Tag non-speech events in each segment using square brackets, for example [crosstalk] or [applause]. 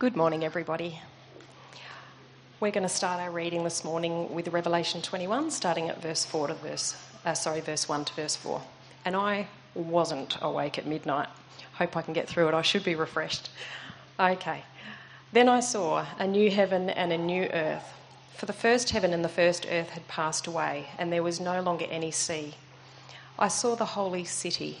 Good morning, everybody. We're going to start our reading this morning with Revelation 21, starting at verse 4 to verse, uh, sorry, verse 1 to verse 4. And I wasn't awake at midnight. Hope I can get through it. I should be refreshed. Okay. Then I saw a new heaven and a new earth. For the first heaven and the first earth had passed away, and there was no longer any sea. I saw the holy city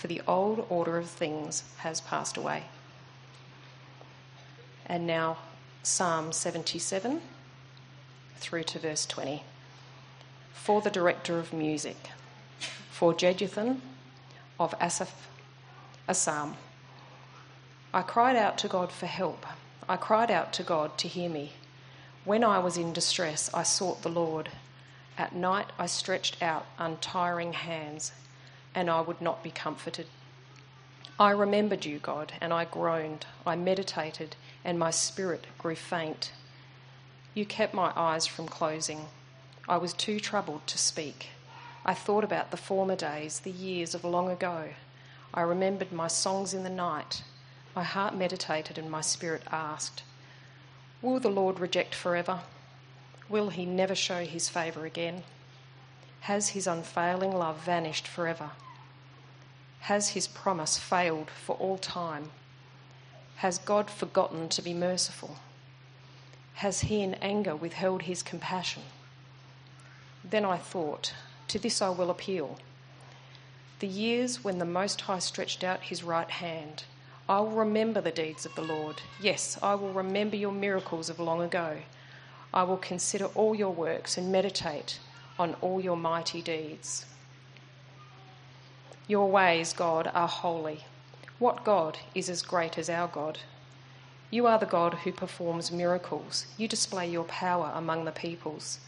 for the old order of things has passed away. And now, Psalm 77 through to verse 20. For the director of music, for Jeduthun of Asaph, a psalm. I cried out to God for help. I cried out to God to hear me. When I was in distress, I sought the Lord. At night, I stretched out untiring hands and I would not be comforted. I remembered you, God, and I groaned. I meditated, and my spirit grew faint. You kept my eyes from closing. I was too troubled to speak. I thought about the former days, the years of long ago. I remembered my songs in the night. My heart meditated, and my spirit asked, Will the Lord reject forever? Will he never show his favour again? Has his unfailing love vanished forever? Has his promise failed for all time? Has God forgotten to be merciful? Has he in anger withheld his compassion? Then I thought, To this I will appeal. The years when the Most High stretched out his right hand, I will remember the deeds of the Lord. Yes, I will remember your miracles of long ago. I will consider all your works and meditate on all your mighty deeds. Your ways, God, are holy. What God is as great as our God? You are the God who performs miracles. You display your power among the peoples.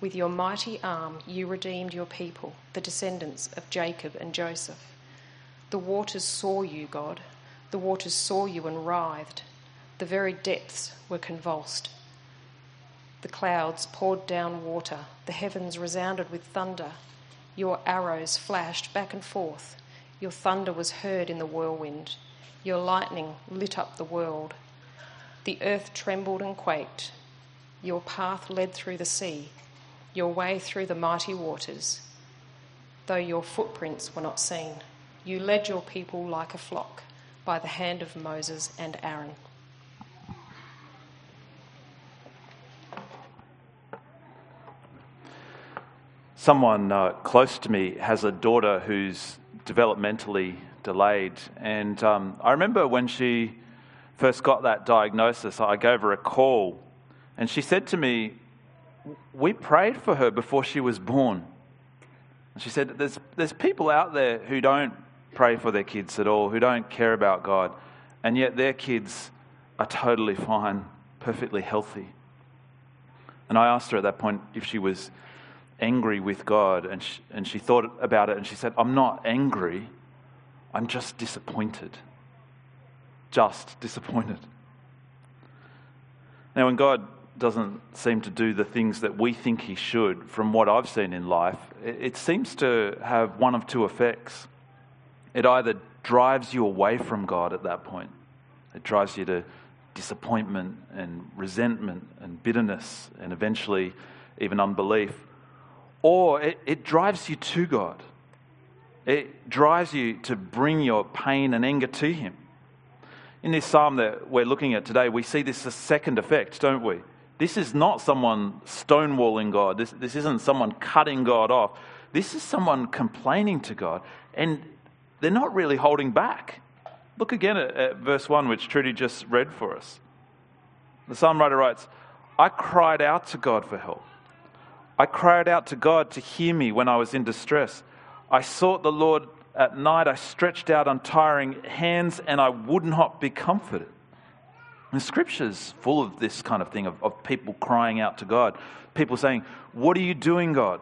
With your mighty arm, you redeemed your people, the descendants of Jacob and Joseph. The waters saw you, God. The waters saw you and writhed. The very depths were convulsed. The clouds poured down water, the heavens resounded with thunder. Your arrows flashed back and forth. Your thunder was heard in the whirlwind. Your lightning lit up the world. The earth trembled and quaked. Your path led through the sea, your way through the mighty waters. Though your footprints were not seen, you led your people like a flock by the hand of Moses and Aaron. Someone uh, close to me has a daughter who's developmentally delayed. And um, I remember when she first got that diagnosis, I gave her a call. And she said to me, We prayed for her before she was born. And she said, there's, there's people out there who don't pray for their kids at all, who don't care about God, and yet their kids are totally fine, perfectly healthy. And I asked her at that point if she was angry with God. And she, and she thought about it and she said, I'm not angry, I'm just disappointed. Just disappointed. Now, when God doesn't seem to do the things that we think He should, from what I've seen in life, it, it seems to have one of two effects. It either drives you away from God at that point, it drives you to disappointment and resentment and bitterness and eventually even unbelief or it, it drives you to God. It drives you to bring your pain and anger to Him. In this psalm that we're looking at today, we see this a second effect, don't we? This is not someone stonewalling God. This, this isn't someone cutting God off. This is someone complaining to God, and they're not really holding back. Look again at, at verse 1, which Trudy just read for us. The psalm writer writes, I cried out to God for help. I cried out to God to hear me when I was in distress. I sought the Lord at night. I stretched out untiring hands and I would not be comforted. And Scripture's full of this kind of thing of, of people crying out to God. People saying, What are you doing, God?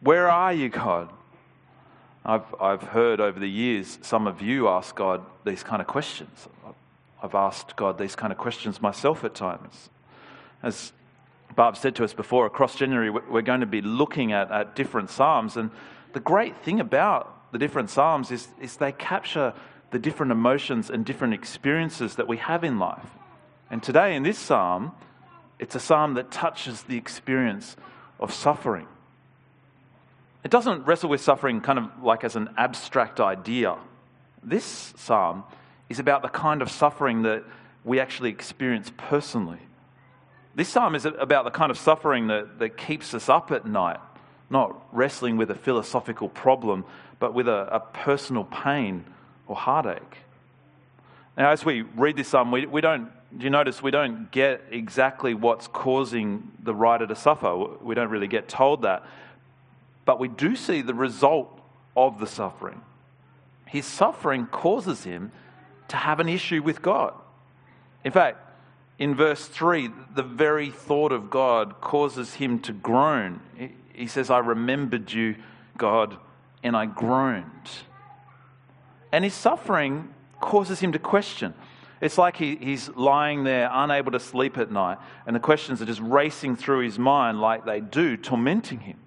Where are you, God? I've, I've heard over the years some of you ask God these kind of questions. I've asked God these kind of questions myself at times. As Barb said to us before, across January, we're going to be looking at, at different Psalms. And the great thing about the different Psalms is, is they capture the different emotions and different experiences that we have in life. And today, in this Psalm, it's a Psalm that touches the experience of suffering. It doesn't wrestle with suffering kind of like as an abstract idea. This Psalm is about the kind of suffering that we actually experience personally. This psalm is about the kind of suffering that, that keeps us up at night, not wrestling with a philosophical problem, but with a, a personal pain or heartache. Now, as we read this psalm, we, we don't, do you notice we don't get exactly what's causing the writer to suffer? We don't really get told that. But we do see the result of the suffering. His suffering causes him to have an issue with God. In fact, in verse 3, the very thought of God causes him to groan. He says, I remembered you, God, and I groaned. And his suffering causes him to question. It's like he, he's lying there, unable to sleep at night, and the questions are just racing through his mind like they do, tormenting him.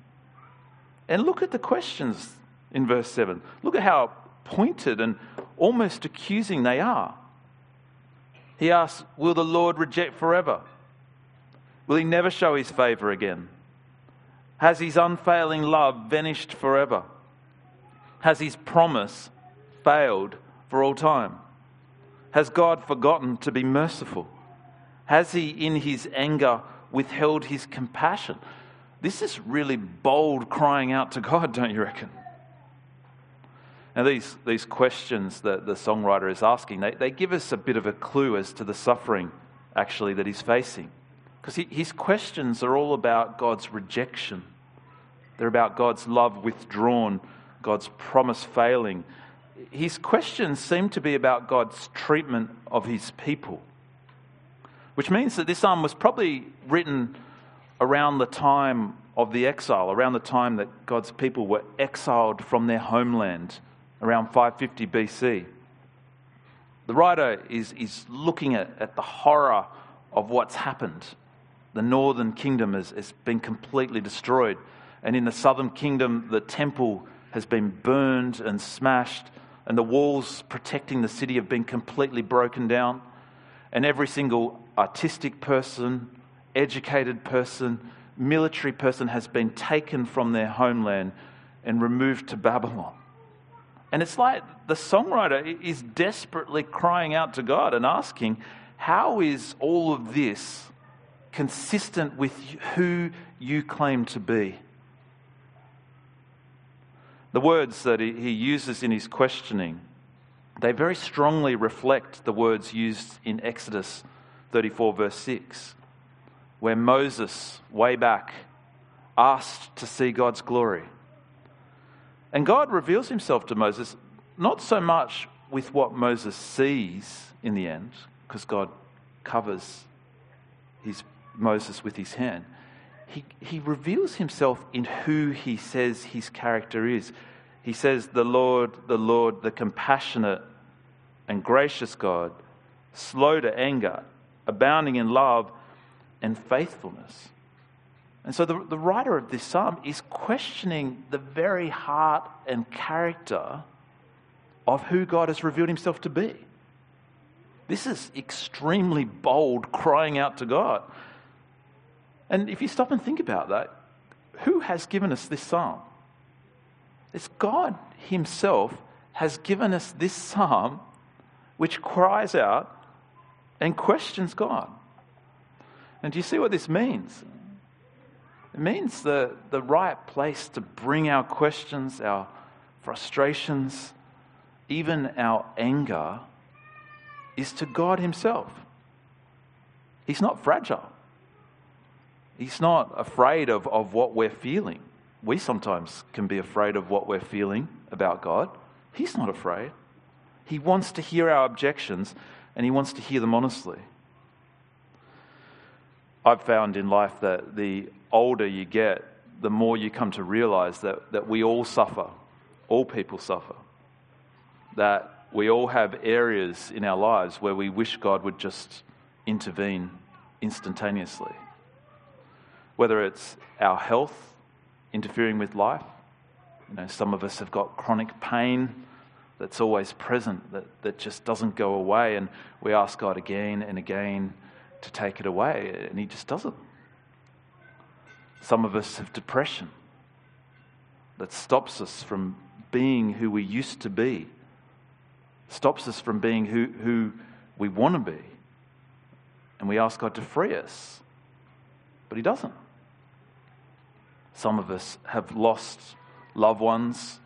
And look at the questions in verse 7. Look at how pointed and almost accusing they are. He asks, Will the Lord reject forever? Will he never show his favor again? Has his unfailing love vanished forever? Has his promise failed for all time? Has God forgotten to be merciful? Has he, in his anger, withheld his compassion? This is really bold crying out to God, don't you reckon? Now, these, these questions that the songwriter is asking, they, they give us a bit of a clue as to the suffering actually that he's facing. Because his questions are all about God's rejection, they're about God's love withdrawn, God's promise failing. His questions seem to be about God's treatment of his people, which means that this psalm was probably written around the time of the exile, around the time that God's people were exiled from their homeland around 550 BC. The writer is, is looking at, at the horror of what's happened. The northern kingdom has, has been completely destroyed. And in the southern kingdom, the temple has been burned and smashed, and the walls protecting the city have been completely broken down. And every single artistic person, educated person, military person has been taken from their homeland and removed to Babylon. And it's like the songwriter is desperately crying out to God and asking, How is all of this consistent with who you claim to be? The words that he uses in his questioning, they very strongly reflect the words used in Exodus 34, verse 6, where Moses, way back, asked to see God's glory. And God reveals himself to Moses not so much with what Moses sees in the end, because God covers his, Moses with his hand. He, he reveals himself in who he says his character is. He says, The Lord, the Lord, the compassionate and gracious God, slow to anger, abounding in love and faithfulness. And so the, the writer of this psalm is questioning the very heart and character of who God has revealed himself to be. This is extremely bold crying out to God. And if you stop and think about that, who has given us this psalm? It's God Himself has given us this psalm which cries out and questions God. And do you see what this means? It means the, the right place to bring our questions, our frustrations, even our anger, is to God Himself. He's not fragile. He's not afraid of, of what we're feeling. We sometimes can be afraid of what we're feeling about God. He's not afraid. He wants to hear our objections and He wants to hear them honestly. I've found in life that the older you get, the more you come to realize that, that we all suffer, all people suffer, that we all have areas in our lives where we wish God would just intervene instantaneously. Whether it's our health interfering with life, you know, some of us have got chronic pain that's always present, that, that just doesn't go away, and we ask God again and again to take it away, and He just doesn't. Some of us have depression that stops us from being who we used to be, stops us from being who, who we want to be. And we ask God to free us, but He doesn't. Some of us have lost loved ones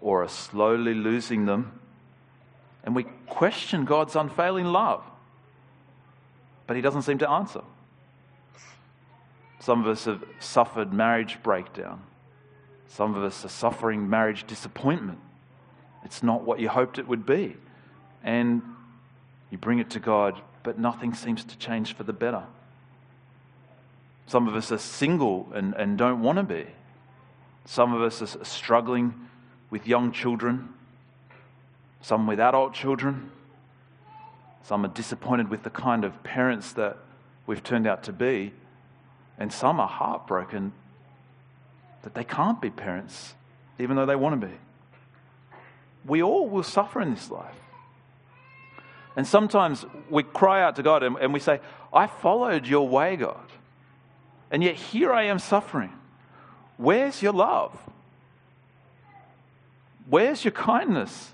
or are slowly losing them, and we question God's unfailing love, but He doesn't seem to answer. Some of us have suffered marriage breakdown. Some of us are suffering marriage disappointment. It's not what you hoped it would be. And you bring it to God, but nothing seems to change for the better. Some of us are single and, and don't want to be. Some of us are struggling with young children, some with adult children. Some are disappointed with the kind of parents that we've turned out to be. And some are heartbroken that they can't be parents, even though they want to be. We all will suffer in this life. And sometimes we cry out to God and, and we say, I followed your way, God. And yet here I am suffering. Where's your love? Where's your kindness?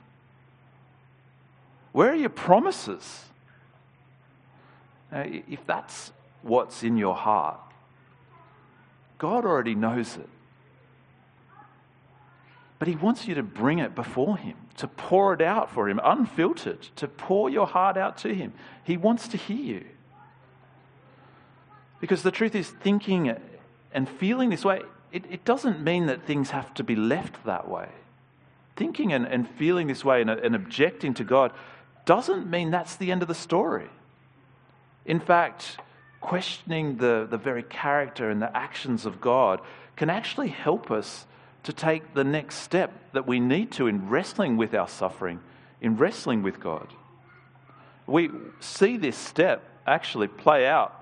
Where are your promises? Now, if that's what's in your heart, God already knows it. But He wants you to bring it before Him, to pour it out for Him, unfiltered, to pour your heart out to Him. He wants to hear you. Because the truth is, thinking and feeling this way, it, it doesn't mean that things have to be left that way. Thinking and, and feeling this way and, and objecting to God doesn't mean that's the end of the story. In fact, questioning the, the very character and the actions of God can actually help us to take the next step that we need to in wrestling with our suffering, in wrestling with God. We see this step actually play out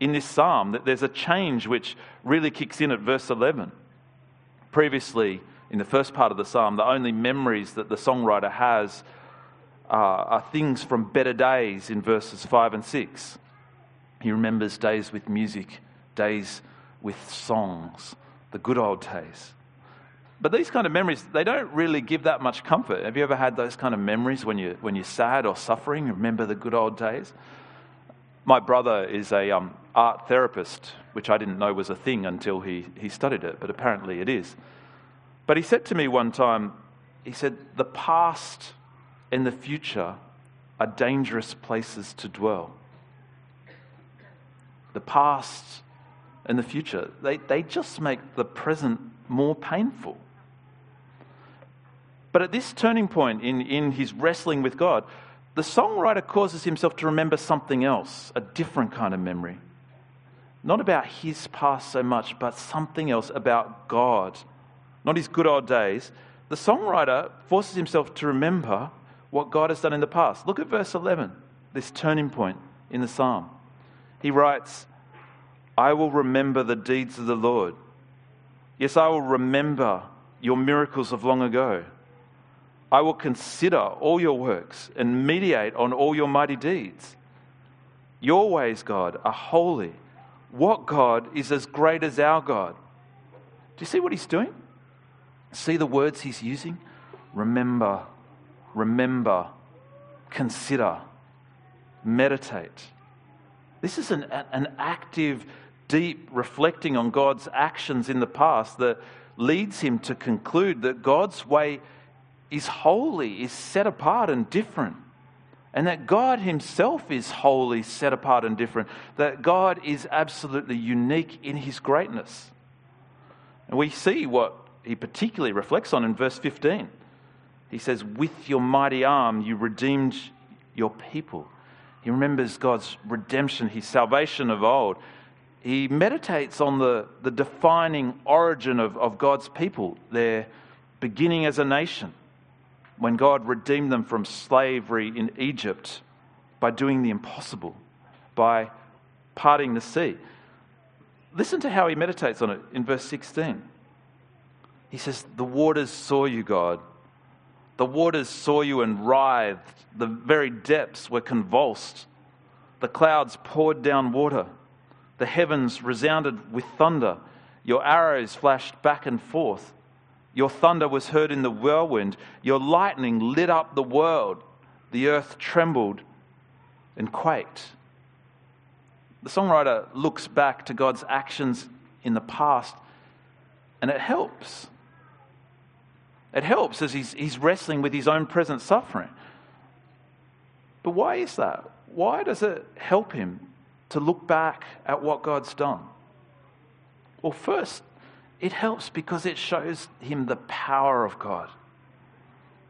in this psalm, that there's a change which really kicks in at verse 11. Previously, in the first part of the psalm, the only memories that the songwriter has uh, are things from better days in verses 5 and 6. He remembers days with music, days with songs, the good old days. But these kind of memories, they don't really give that much comfort. Have you ever had those kind of memories when, you, when you're sad or suffering? Remember the good old days? My brother is a um, art therapist, which I didn't know was a thing until he, he studied it, but apparently it is. But he said to me one time, he said, the past and the future are dangerous places to dwell the past and the future, they, they just make the present more painful. But at this turning point in, in his wrestling with God, the songwriter causes himself to remember something else, a different kind of memory. Not about his past so much, but something else about God. Not his good old days. The songwriter forces himself to remember what God has done in the past. Look at verse 11, this turning point in the psalm. He writes, I will remember the deeds of the Lord. Yes, I will remember your miracles of long ago. I will consider all your works and meditate on all your mighty deeds. Your ways, God, are holy. What God is as great as our God? Do you see what he's doing? See the words he's using? Remember, remember, consider, meditate. This is an, an active, deep reflecting on God's actions in the past that leads him to conclude that God's way is holy, is set apart and different. And that God Himself is holy, set apart and different. That God is absolutely unique in His greatness. And we see what He particularly reflects on in verse 15. He says, With your mighty arm you redeemed your people He remembers God's redemption, his salvation of old. He meditates on the, the defining origin of, of God's people, their beginning as a nation, when God redeemed them from slavery in Egypt by doing the impossible, by parting the sea. Listen to how he meditates on it in verse 16. He says, The waters saw you, God. The waters saw you and writhed. The very depths were convulsed. The clouds poured down water. The heavens resounded with thunder. Your arrows flashed back and forth. Your thunder was heard in the whirlwind. Your lightning lit up the world. The earth trembled and quaked. The songwriter looks back to God's actions in the past, and it helps. It helps as he's, he's wrestling with his own present suffering. But why is that? Why does it help him to look back at what God's done? Well, first, it helps because it shows him the power of God.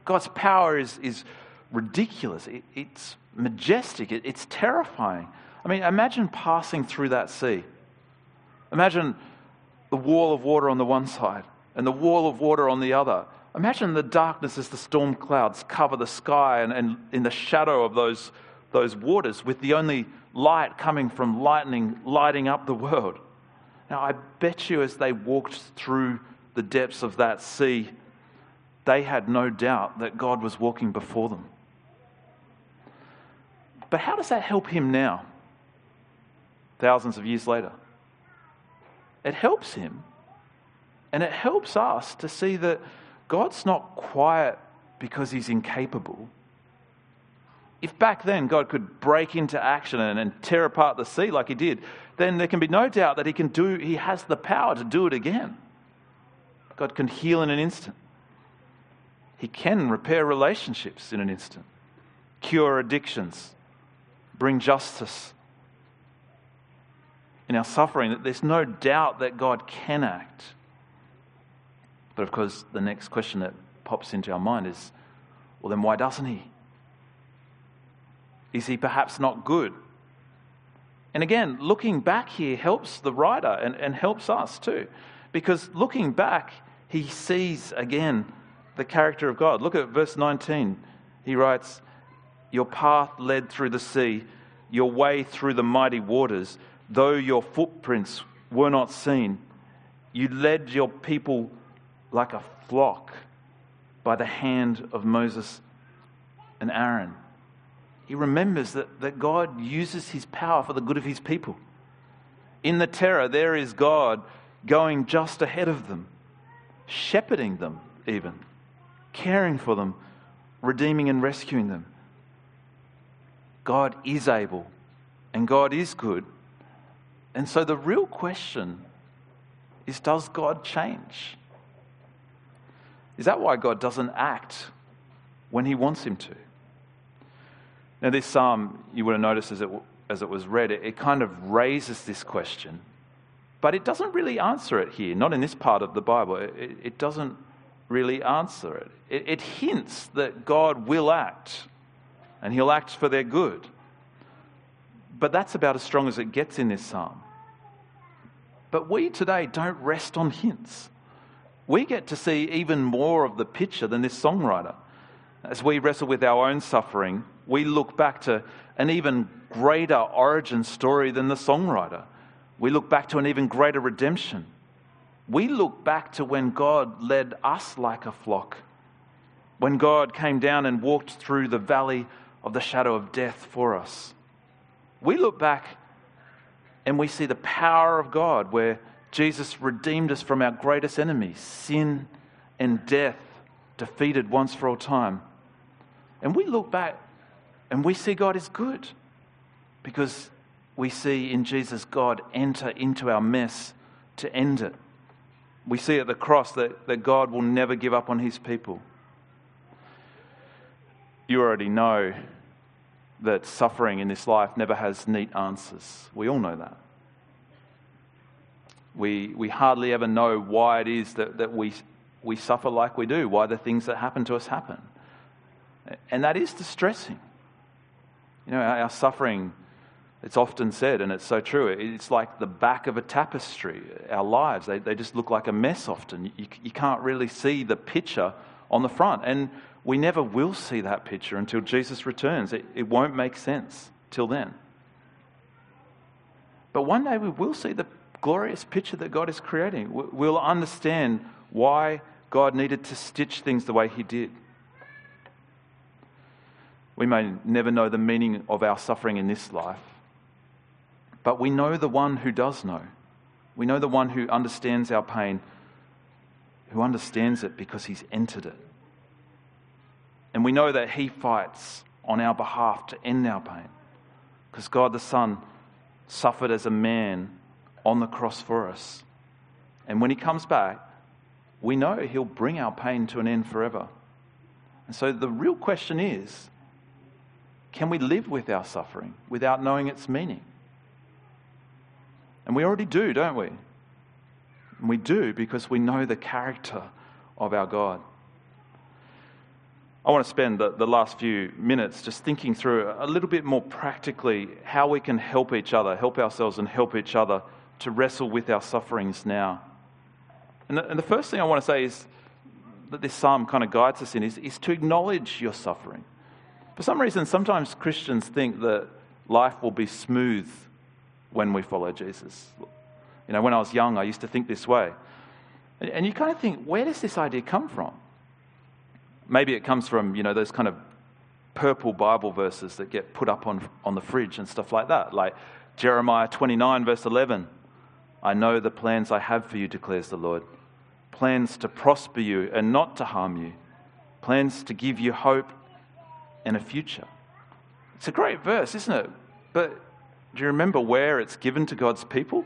God's power is, is ridiculous, it, it's majestic, it, it's terrifying. I mean, imagine passing through that sea. Imagine the wall of water on the one side and the wall of water on the other. Imagine the darkness as the storm clouds cover the sky and, and in the shadow of those, those waters, with the only light coming from lightning lighting up the world. Now, I bet you as they walked through the depths of that sea, they had no doubt that God was walking before them. But how does that help him now, thousands of years later? It helps him, and it helps us to see that God's not quiet because he's incapable. If back then God could break into action and, and, tear apart the sea like he did, then there can be no doubt that he can do he has the power to do it again. God can heal in an instant. He can repair relationships in an instant, cure addictions, bring justice. In our suffering, there's no doubt that God can act. But of course, the next question that pops into our mind is well, then why doesn't he? Is he perhaps not good? And again, looking back here helps the writer and, and helps us too. Because looking back, he sees again the character of God. Look at verse 19. He writes, Your path led through the sea, your way through the mighty waters, though your footprints were not seen. You led your people like a flock by the hand of Moses and Aaron. He remembers that, that God uses his power for the good of his people. In the terror, there is God going just ahead of them, shepherding them, even, caring for them, redeeming and rescuing them. God is able and God is good. And so the real question is does God change? Is that why God doesn't act when he wants him to? Now, this psalm, you would have noticed as it, as it was read, it, it kind of raises this question, but it doesn't really answer it here, not in this part of the Bible. It, it doesn't really answer it. it. It hints that God will act, and he'll act for their good. But that's about as strong as it gets in this psalm. But we today don't rest on hints we get to see even more of the picture than this songwriter. As we wrestle with our own suffering, we look back to an even greater origin story than the songwriter. We look back to an even greater redemption. We look back to when God led us like a flock, when God came down and walked through the valley of the shadow of death for us. We look back and we see the power of God where Jesus redeemed us from our greatest enemy, sin and death, defeated once for all time. And we look back and we see God is good because we see in Jesus God enter into our mess to end it. We see at the cross that, that God will never give up on his people. You already know that suffering in this life never has neat answers. We all know that. We, we hardly ever know why it is that, that we, we suffer like we do, why the things that happen to us happen. And that is distressing. You know, our suffering, it's often said, and it's so true, it's like the back of a tapestry. Our lives, they, they just look like a mess often. You, you can't really see the picture on the front. And we never will see that picture until Jesus returns. It, it won't make sense till then. But one day we will see the glorious picture that God is creating. We'll understand why God needed to stitch things the way He did. We may never know the meaning of our suffering in this life, but we know the one who does know. We know the one who understands our pain, who understands it because He's entered it. And we know that He fights on our behalf to end our pain because God the Son suffered as a man on the cross for us. And when he comes back, we know he'll bring our pain to an end forever. And so the real question is can we live with our suffering without knowing its meaning? And we already do, don't we? And we do because we know the character of our God. I want to spend the, the last few minutes just thinking through a little bit more practically how we can help each other, help ourselves, and help each other to wrestle with our sufferings now. And the, and the first thing I want to say is that this psalm kind of guides us in is, is to acknowledge your suffering. For some reason, sometimes Christians think that life will be smooth when we follow Jesus. You know, when I was young, I used to think this way. And you kind of think, where does this idea come from? Maybe it comes from, you know, those kind of purple Bible verses that get put up on, on the fridge and stuff like that, like Jeremiah 29, verse 11. I know the plans I have for you, declares the Lord. Plans to prosper you and not to harm you. Plans to give you hope and a future. It's a great verse, isn't it? But do you remember where it's given to God's people?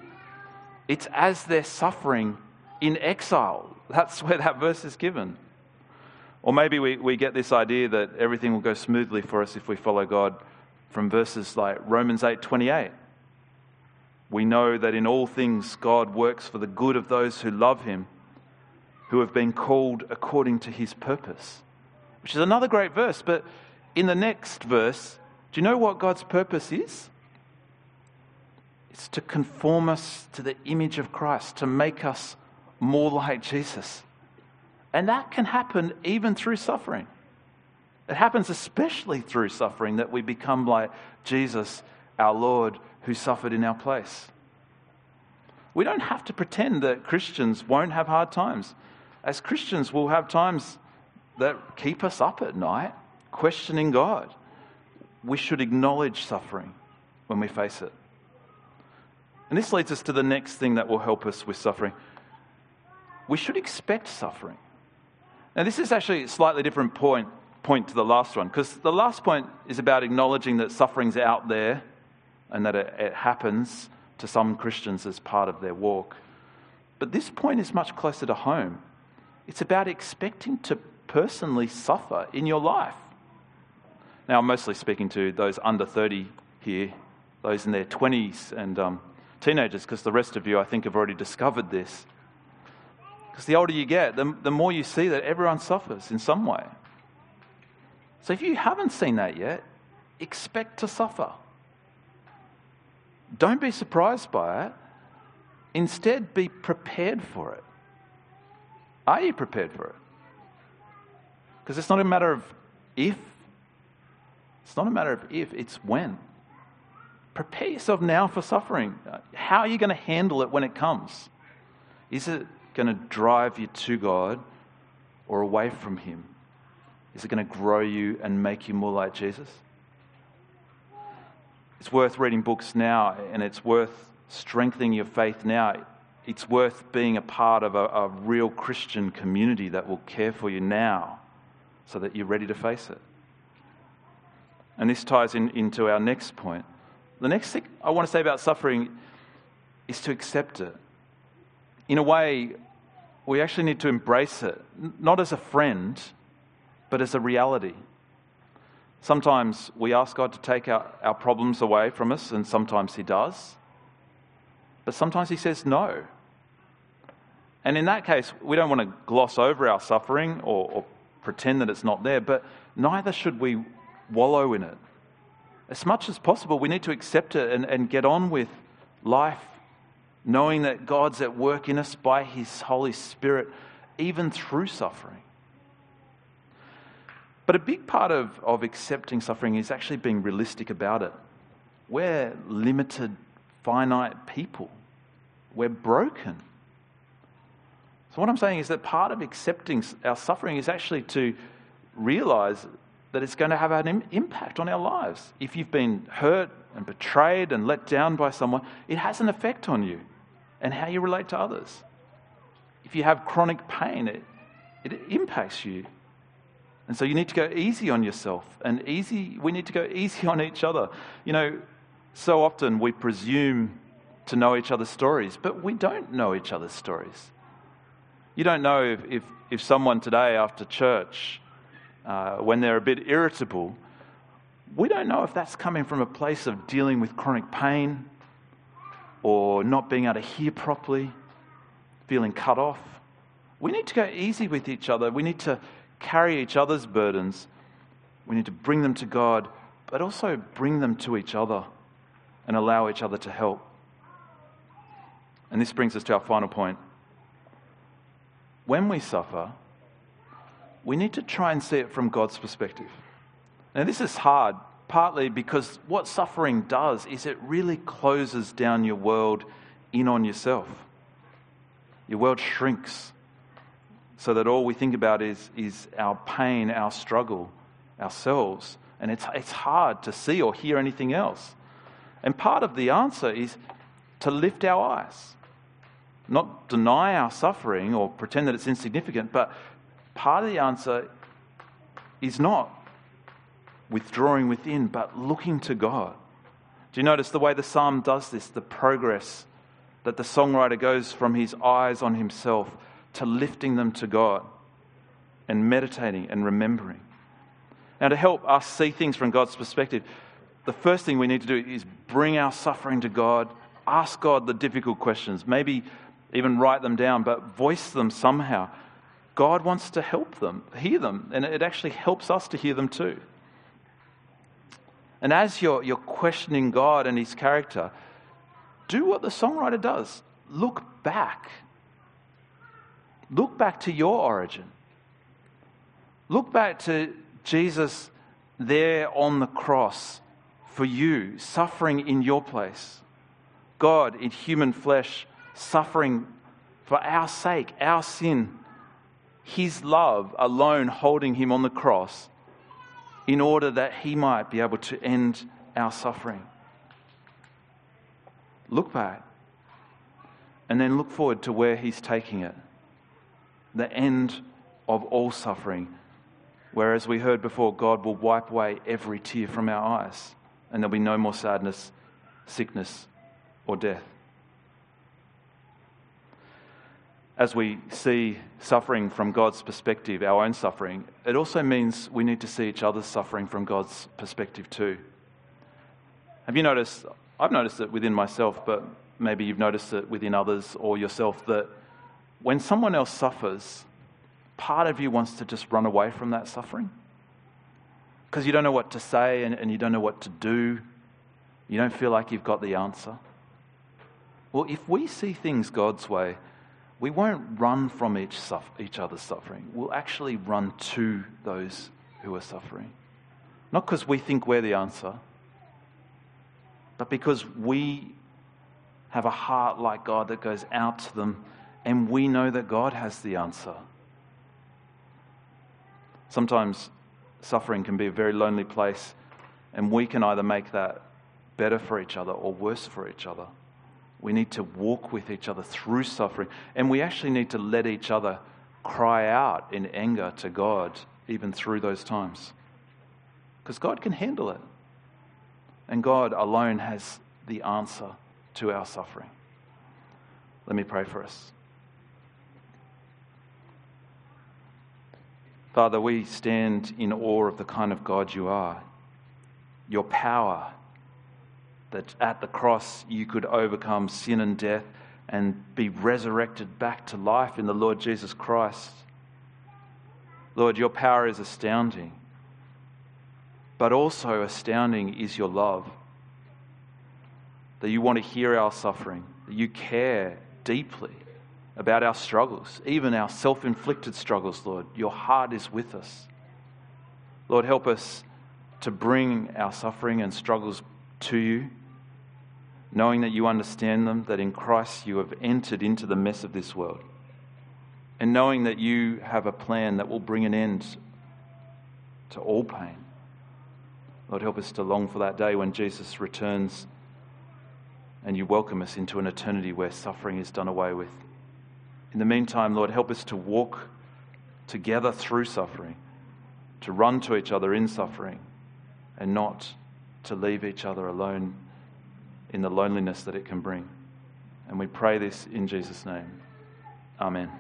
It's as they're suffering in exile. That's where that verse is given. Or maybe we, we get this idea that everything will go smoothly for us if we follow God from verses like Romans 8 28. We know that in all things God works for the good of those who love him, who have been called according to his purpose. Which is another great verse, but in the next verse, do you know what God's purpose is? It's to conform us to the image of Christ, to make us more like Jesus. And that can happen even through suffering. It happens especially through suffering that we become like Jesus, our Lord, who suffered in our place. We don't have to pretend that Christians won't have hard times. As Christians, we'll have times that keep us up at night, questioning God. We should acknowledge suffering when we face it. And this leads us to the next thing that will help us with suffering. We should expect suffering. Now, this is actually a slightly different point, point to the last one, because the last point is about acknowledging that suffering's out there and that it, it happens to some Christians as part of their walk. But this point is much closer to home. It's about expecting to personally suffer in your life. Now, I'm mostly speaking to those under 30 here, those in their 20s and um, teenagers, because the rest of you, I think, have already discovered this. Because the older you get, the, the more you see that everyone suffers in some way. So if you haven't seen that yet, expect to suffer. Don't be surprised by it. Instead, be prepared for it. Are you prepared for it? Because it's not a matter of if, it's not a matter of if, it's when. Prepare yourself now for suffering. How are you going to handle it when it comes? Is it going to drive you to God or away from Him? Is it going to grow you and make you more like Jesus? It's worth reading books now and it's worth strengthening your faith now. It's worth being a part of a, a real Christian community that will care for you now so that you're ready to face it. And this ties in, into our next point. The next thing I want to say about suffering is to accept it in a way, we actually need to embrace it, not as a friend, but as a reality. Sometimes we ask God to take our, our problems away from us, and sometimes He does. But sometimes He says no. And in that case, we don't want to gloss over our suffering or, or pretend that it's not there, but neither should we wallow in it. as much as possible, we need to accept it and, and get on with life, knowing that God's at work in us by His Holy Spirit, even through suffering. But a big part of, of accepting suffering is actually being realistic about it. We're limited, finite people, we're broken. So, what I'm saying is that part of accepting our suffering is actually to realize that it's going to have an impact on our lives. If you've been hurt and betrayed and let down by someone, it has an effect on you and how you relate to others. If you have chronic pain, it, it impacts you. And so you need to go easy on yourself and easy, we need to go easy [laughs] on each other. You know, so often we presume to know each other's stories, but we don't know each other's stories. You don't know if, if, if someone today after church, uh, when they're a bit irritable, we don't know if that's coming from a place of dealing with chronic pain or not being able to hear properly, feeling cut off. We need to go easy with each other. We need to carry each other's burdens. We need to bring them to God, but also bring them to each other and allow each other to help. And this brings us to our final point when we suffer, we need to try and see it from God's perspective. Now, this is hard, partly because what suffering does is it really closes down your world in on yourself. Your world shrinks so that all we think about is, is our pain, our struggle, ourselves. And it's, it's hard to see or hear anything else. And part of the answer is to lift our eyes not deny our suffering or pretend that it's insignificant, but part of the answer is not withdrawing within, but looking to God. Do you notice the way the psalm does this, the progress that the songwriter goes from his eyes on himself to lifting them to God and meditating and remembering? Now, to help us see things from God's perspective, the first thing we need to do is bring our suffering to God, ask God the difficult questions. Maybe even write them down, but voice them somehow. God wants to help them, hear them, and it actually helps us to hear them too. And as you're, you're questioning God and His character, do what the songwriter does look back. Look back to your origin. Look back to Jesus there on the cross for you, suffering in your place. God in human flesh suffering for our sake, our sin, His love alone holding Him on the cross in order that He might be able to end our suffering. Look back and then look forward to where He's taking it the end of all suffering. Whereas we heard before, God will wipe away every tear from our eyes, and there'll be no more sadness, sickness, or death. as we see suffering from God's perspective, our own suffering, it also means we need to see each other's suffering from God's perspective too. Have you noticed? I've noticed it within myself, but maybe you've noticed it within others or yourself that when someone else suffers, part of you wants to just run away from that suffering because you don't know what to say and, and you don't know what to do. You don't feel like you've got the answer. Well, if we see things God's way, we won't run from each, each other's suffering. We'll actually run to those who are suffering. Not because we think we're the answer, but because we have a heart like God that goes out to them and we know that God has the answer. Sometimes suffering can be a very lonely place, and we can either make that better for each other or worse for each other. We need to walk with each other through suffering. And we actually need to let each other cry out in anger to God, even through those times. Because God can handle it. And God alone has the answer to our suffering. Let me pray for us. Father, we stand in awe of the kind of God you are, your power that at the cross you could overcome sin and death and be resurrected back to life in the Lord Jesus Christ. Lord, your power is astounding. but also astounding is your love. That you want to hear our suffering, that you care deeply about our struggles, even our self inflicted struggles, Lord. Your heart is with us. Lord, help us to bring our suffering and struggles to you, knowing that you understand them, that in Christ you have entered into the mess of this world, and knowing that you have a plan that will bring an end to all pain. Lord, help us to long for that day when Jesus returns and you welcome us into an eternity where suffering is done away with. In the meantime, Lord, help us to walk together through suffering, to run to each other in suffering, and not to leave each other alone in the loneliness that it can bring. And we pray this in Jesus' name. Amen.